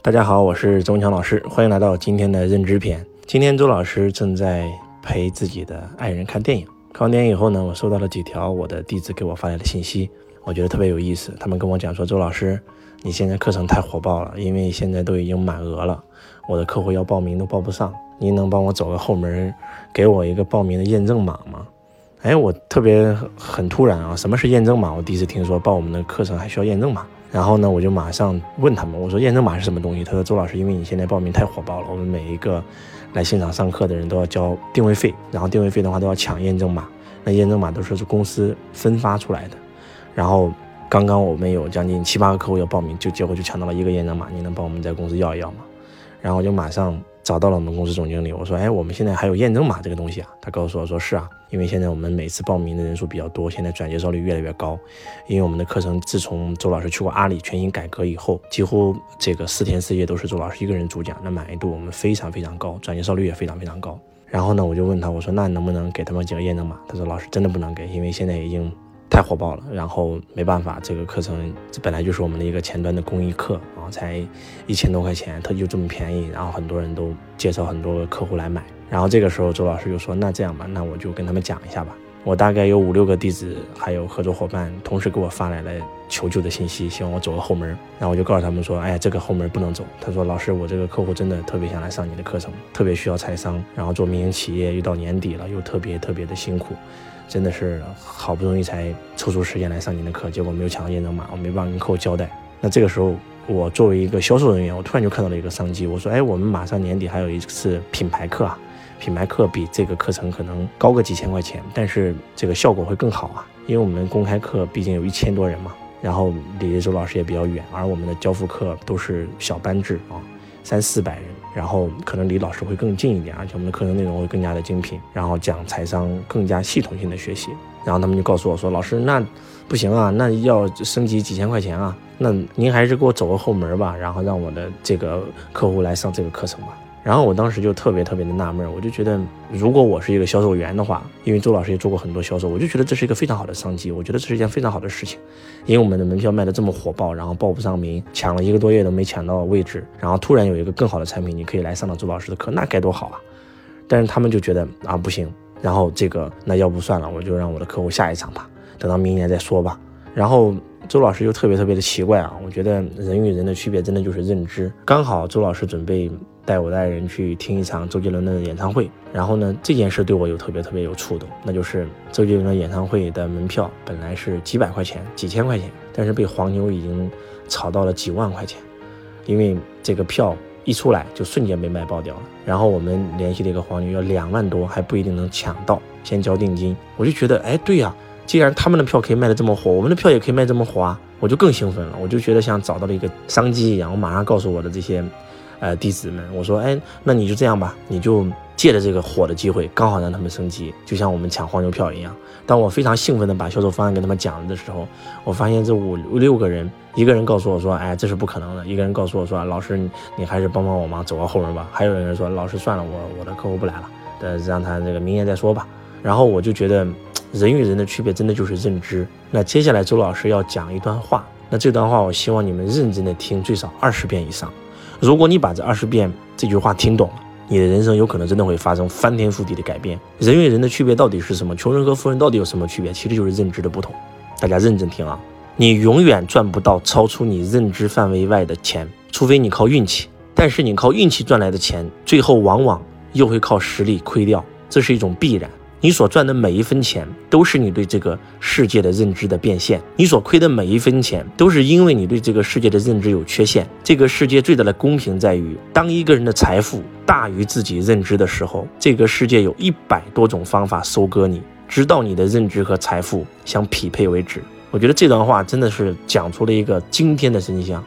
大家好，我是周文强老师，欢迎来到今天的认知篇。今天周老师正在陪自己的爱人看电影，看完电影以后呢，我收到了几条我的弟子给我发来的信息，我觉得特别有意思。他们跟我讲说，周老师，你现在课程太火爆了，因为现在都已经满额了，我的客户要报名都报不上，您能帮我走个后门，给我一个报名的验证码吗？哎，我特别很突然啊，什么是验证码？我第一次听说报我们的课程还需要验证码。然后呢，我就马上问他们，我说验证码是什么东西？他说周老师，因为你现在报名太火爆了，我们每一个来现场上课的人都要交定位费，然后定位费的话都要抢验证码，那验证码都是公司分发出来的。然后刚刚我们有将近七八个客户要报名，就结果就抢到了一个验证码，你能帮我们在公司要一要吗？然后我就马上。找到了我们公司总经理，我说，哎，我们现在还有验证码这个东西啊？他告诉我说，是啊，因为现在我们每次报名的人数比较多，现在转介绍率越来越高。因为我们的课程自从周老师去过阿里全新改革以后，几乎这个四天四夜都是周老师一个人主讲，那满意度我们非常非常高，转介绍率也非常非常高。然后呢，我就问他，我说，那能不能给他们几个验证码？他说，老师真的不能给，因为现在已经。太火爆了，然后没办法，这个课程这本来就是我们的一个前端的公益课啊，才一千多块钱，它就这么便宜，然后很多人都介绍很多客户来买，然后这个时候周老师就说，那这样吧，那我就跟他们讲一下吧。我大概有五六个弟子，还有合作伙伴，同时给我发来了求救的信息，希望我走个后门。然后我就告诉他们说，哎呀，这个后门不能走。他说，老师，我这个客户真的特别想来上你的课程，特别需要财商，然后做民营企业，又到年底了，又特别特别的辛苦。真的是好不容易才抽出时间来上您的课，结果没有抢到验证码，我没办法跟客户交代。那这个时候，我作为一个销售人员，我突然就看到了一个商机。我说：“哎，我们马上年底还有一次品牌课啊，品牌课比这个课程可能高个几千块钱，但是这个效果会更好啊，因为我们公开课毕竟有一千多人嘛，然后离周老师也比较远，而我们的交付课都是小班制啊。”三四百人，然后可能离老师会更近一点，而且我们的课程内容会更加的精品，然后讲财商更加系统性的学习。然后他们就告诉我说：“老师，那不行啊，那要升级几千块钱啊，那您还是给我走个后门吧，然后让我的这个客户来上这个课程吧。”然后我当时就特别特别的纳闷，我就觉得，如果我是一个销售员的话，因为周老师也做过很多销售，我就觉得这是一个非常好的商机，我觉得这是一件非常好的事情。因为我们的门票卖的这么火爆，然后报不上名，抢了一个多月都没抢到位置，然后突然有一个更好的产品，你可以来上到周老师的课，那该多好啊！但是他们就觉得啊不行，然后这个那要不算了，我就让我的客户下一场吧，等到明年再说吧。然后周老师又特别特别的奇怪啊，我觉得人与人的区别真的就是认知。刚好周老师准备。带我的爱人去听一场周杰伦的演唱会，然后呢，这件事对我有特别特别有触动，那就是周杰伦的演唱会的门票本来是几百块钱、几千块钱，但是被黄牛已经炒到了几万块钱，因为这个票一出来就瞬间被卖爆掉了。然后我们联系了一个黄牛，要两万多还不一定能抢到，先交定金。我就觉得，哎，对呀，既然他们的票可以卖得这么火，我们的票也可以卖这么火啊，我就更兴奋了，我就觉得像找到了一个商机一样，我马上告诉我的这些。呃，弟子们，我说，哎，那你就这样吧，你就借着这个火的机会，刚好让他们升级，就像我们抢黄牛票一样。当我非常兴奋的把销售方案跟他们讲了的时候，我发现这五六个人，一个人告诉我说，哎，这是不可能的；一个人告诉我说，老师，你还是帮帮我忙，走个后门吧。还有人说，老师算了，我我的客户不来了，呃，让他这个明年再说吧。然后我就觉得，人与人的区别真的就是认知。那接下来周老师要讲一段话，那这段话我希望你们认真的听，最少二十遍以上。如果你把这二十遍这句话听懂了，你的人生有可能真的会发生翻天覆地的改变。人与人的区别到底是什么？穷人和富人到底有什么区别？其实就是认知的不同。大家认真听啊！你永远赚不到超出你认知范围外的钱，除非你靠运气。但是你靠运气赚来的钱，最后往往又会靠实力亏掉，这是一种必然。你所赚的每一分钱，都是你对这个世界的认知的变现；你所亏的每一分钱，都是因为你对这个世界的认知有缺陷。这个世界最大的公平在于，当一个人的财富大于自己认知的时候，这个世界有一百多种方法收割你，直到你的认知和财富相匹配为止。我觉得这段话真的是讲出了一个惊天的真相。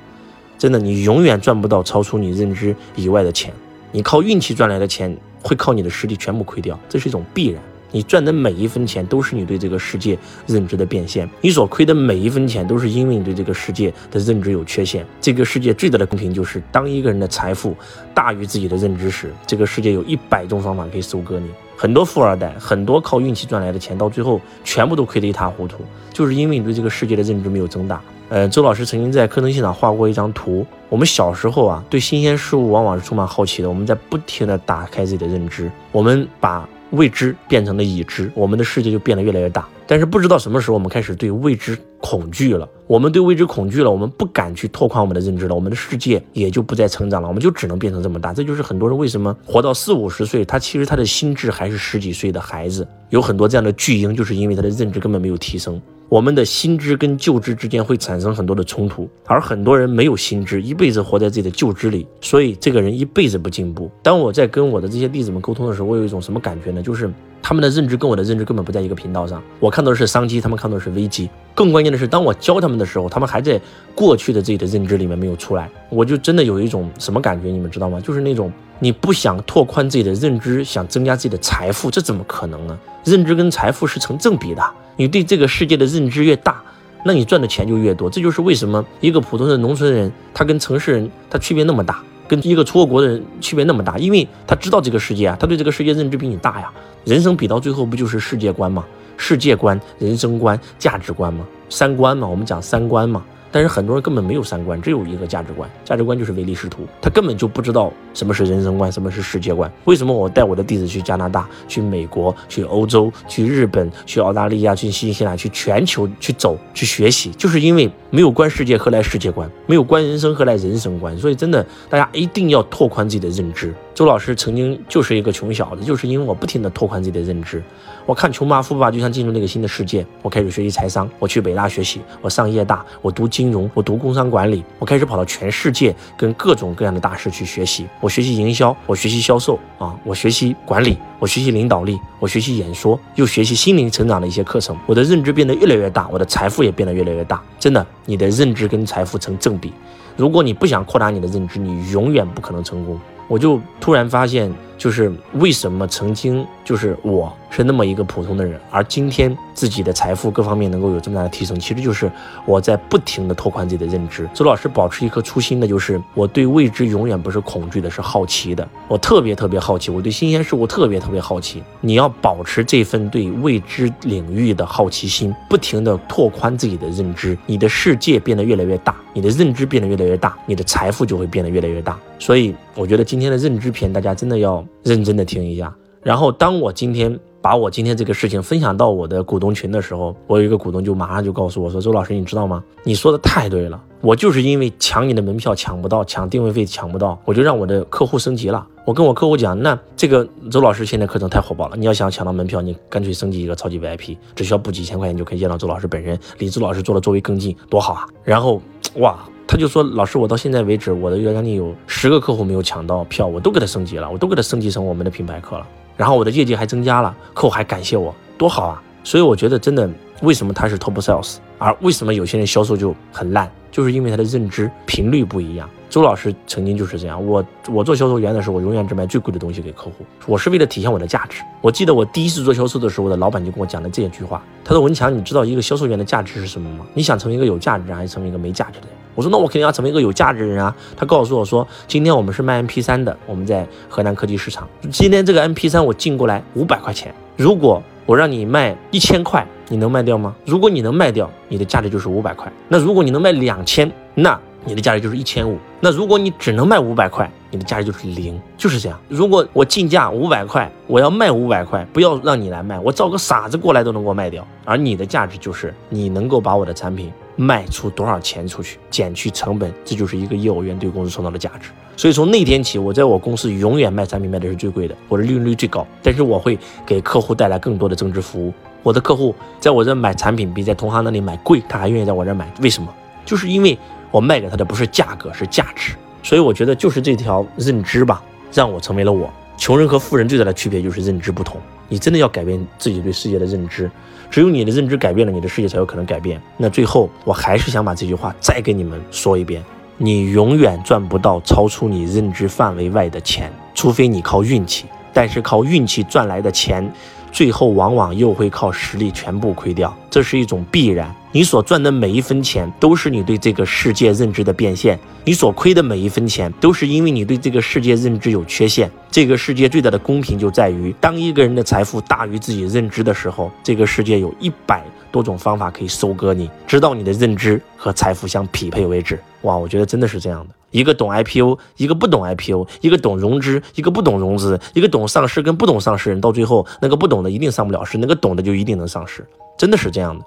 真的，你永远赚不到超出你认知以外的钱。你靠运气赚来的钱，会靠你的实力全部亏掉，这是一种必然。你赚的每一分钱都是你对这个世界认知的变现，你所亏的每一分钱都是因为你对这个世界的认知有缺陷。这个世界最大的公平就是，当一个人的财富大于自己的认知时，这个世界有一百种方法可以收割你。很多富二代，很多靠运气赚来的钱，到最后全部都亏得一塌糊涂，就是因为你对这个世界的认知没有增大。呃，周老师曾经在课程现场画过一张图。我们小时候啊，对新鲜事物往往是充满好奇的。我们在不停地打开自己的认知，我们把未知变成了已知，我们的世界就变得越来越大。但是不知道什么时候，我们开始对未知恐惧了。我们对未知恐惧了，我们不敢去拓宽我们的认知了。我们的世界也就不再成长了，我们就只能变成这么大。这就是很多人为什么活到四五十岁，他其实他的心智还是十几岁的孩子。有很多这样的巨婴，就是因为他的认知根本没有提升。我们的新知跟旧知之间会产生很多的冲突，而很多人没有新知，一辈子活在自己的旧知里，所以这个人一辈子不进步。当我在跟我的这些弟子们沟通的时候，我有一种什么感觉呢？就是他们的认知跟我的认知根本不在一个频道上。我看到的是商机，他们看到的是危机。更关键的是，当我教他们的时候，他们还在过去的自己的认知里面没有出来。我就真的有一种什么感觉，你们知道吗？就是那种你不想拓宽自己的认知，想增加自己的财富，这怎么可能呢？认知跟财富是成正比的。你对这个世界的认知越大，那你赚的钱就越多。这就是为什么一个普通的农村人，他跟城市人他区别那么大，跟一个出过国的人区别那么大，因为他知道这个世界啊，他对这个世界认知比你大呀。人生比到最后不就是世界观吗？世界观、人生观、价值观吗？三观嘛，我们讲三观嘛。但是很多人根本没有三观，只有一个价值观，价值观就是唯利是图，他根本就不知道什么是人生观，什么是世界观。为什么我带我的弟子去加拿大、去美国、去欧洲、去日本、去澳大利亚、去新西兰、去全球去走、去学习，就是因为没有观世界何来世界观，没有观人生何来人生观。所以真的，大家一定要拓宽自己的认知。周老师曾经就是一个穷小子，就是因为我不停的拓宽自己的认知。我看穷爸富爸就像进入那个新的世界，我开始学习财商，我去北大学习，我上夜大，我读金融，我读工商管理，我开始跑到全世界跟各种各样的大师去学习，我学习营销，我学习销售啊，我学习管理，我学习领导力，我学习演说，又学习心灵成长的一些课程，我的认知变得越来越大，我的财富也变得越来越大。真的，你的认知跟财富成正比。如果你不想扩大你的认知，你永远不可能成功。我就突然发现。就是为什么曾经就是我是那么一个普通的人，而今天自己的财富各方面能够有这么大的提升，其实就是我在不停的拓宽自己的认知。周老师保持一颗初心的，就是我对未知永远不是恐惧的，是好奇的。我特别特别好奇，我对新鲜事物特别特别好奇。你要保持这份对未知领域的好奇心，不停的拓宽自己的认知，你的世界变得越来越大，你的认知变得越来越大，你的财富就会变得越来越大。所以我觉得今天的认知篇，大家真的要。认真的听一下，然后当我今天把我今天这个事情分享到我的股东群的时候，我有一个股东就马上就告诉我说：“周老师，你知道吗？你说的太对了，我就是因为抢你的门票抢不到，抢定位费抢不到，我就让我的客户升级了。我跟我客户讲，那这个周老师现在课程太火爆了，你要想抢到门票，你干脆升级一个超级 VIP，只需要补几千块钱就可以见到周老师本人，离周老师做的座位更近，多好啊！然后哇。”他就说：“老师，我到现在为止，我的将近有十个客户没有抢到票，我都给他升级了，我都给他升级成我们的品牌课了。然后我的业绩还增加了，客户还感谢我，多好啊！所以我觉得真的，为什么他是 top sales，而为什么有些人销售就很烂，就是因为他的认知频率不一样。”周老师曾经就是这样，我我做销售员的时候，我永远只卖最贵的东西给客户，我是为了体现我的价值。我记得我第一次做销售的时候，我的老板就跟我讲了这句话，他说：“文强，你知道一个销售员的价值是什么吗？你想成为一个有价值的人，还是成为一个没价值的人？”我说：“那我肯定要成为一个有价值的人啊。”他告诉我说：“今天我们是卖 MP3 的，我们在河南科技市场，今天这个 MP3 我进过来五百块钱，如果我让你卖一千块，你能卖掉吗？如果你能卖掉，你的价值就是五百块。那如果你能卖两千，那……”你的价值就是一千五，那如果你只能卖五百块，你的价值就是零，就是这样。如果我进价五百块，我要卖五百块，不要让你来卖，我找个傻子过来都能给我卖掉。而你的价值就是你能够把我的产品卖出多少钱出去，减去成本，这就是一个业务员对公司创造的价值。所以从那天起，我在我公司永远卖产品卖的是最贵的，我的利润率最高，但是我会给客户带来更多的增值服务。我的客户在我这买产品比在同行那里买贵，他还愿意在我这买，为什么？就是因为。我卖给他的不是价格，是价值，所以我觉得就是这条认知吧，让我成为了我。穷人和富人最大的区别就是认知不同。你真的要改变自己对世界的认知，只有你的认知改变了，你的世界才有可能改变。那最后，我还是想把这句话再给你们说一遍：你永远赚不到超出你认知范围外的钱，除非你靠运气。但是靠运气赚来的钱，最后往往又会靠实力全部亏掉，这是一种必然。你所赚的每一分钱都是你对这个世界认知的变现，你所亏的每一分钱都是因为你对这个世界认知有缺陷。这个世界最大的公平就在于，当一个人的财富大于自己认知的时候，这个世界有一百多种方法可以收割你，直到你的认知和财富相匹配为止。哇，我觉得真的是这样的。一个懂 IPO，一个不懂 IPO，一个懂融资，一个不懂融资，一个懂上市跟不懂上市人，到最后那个不懂的一定上不了市，那个懂的就一定能上市，真的是这样的。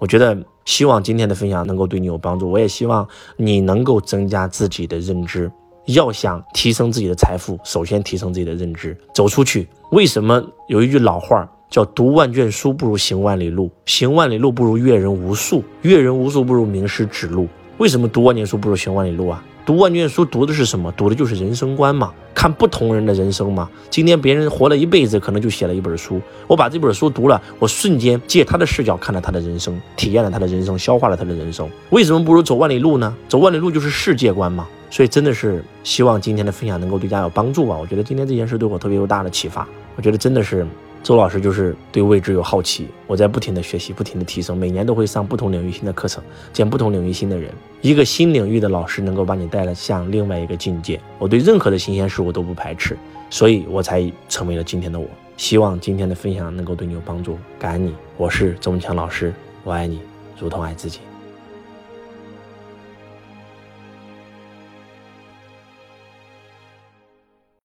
我觉得希望今天的分享能够对你有帮助，我也希望你能够增加自己的认知。要想提升自己的财富，首先提升自己的认知，走出去。为什么有一句老话叫“读万卷书不如行万里路，行万里路不如阅人无数，阅人无数不如名师指路”？为什么读万卷书不如行万里路啊？读万卷书读的是什么？读的就是人生观嘛，看不同人的人生嘛。今天别人活了一辈子，可能就写了一本书，我把这本书读了，我瞬间借他的视角看了他的人生，体验了他的人生，消化了他的人生。为什么不如走万里路呢？走万里路就是世界观嘛。所以真的是希望今天的分享能够对大家有帮助吧。我觉得今天这件事对我特别有大的启发。我觉得真的是。周老师就是对未知有好奇，我在不停的学习，不停的提升，每年都会上不同领域新的课程，见不同领域新的人。一个新领域的老师能够把你带了向另外一个境界。我对任何的新鲜事物都不排斥，所以我才成为了今天的我。希望今天的分享能够对你有帮助，感恩你。我是周文强老师，我爱你，如同爱自己。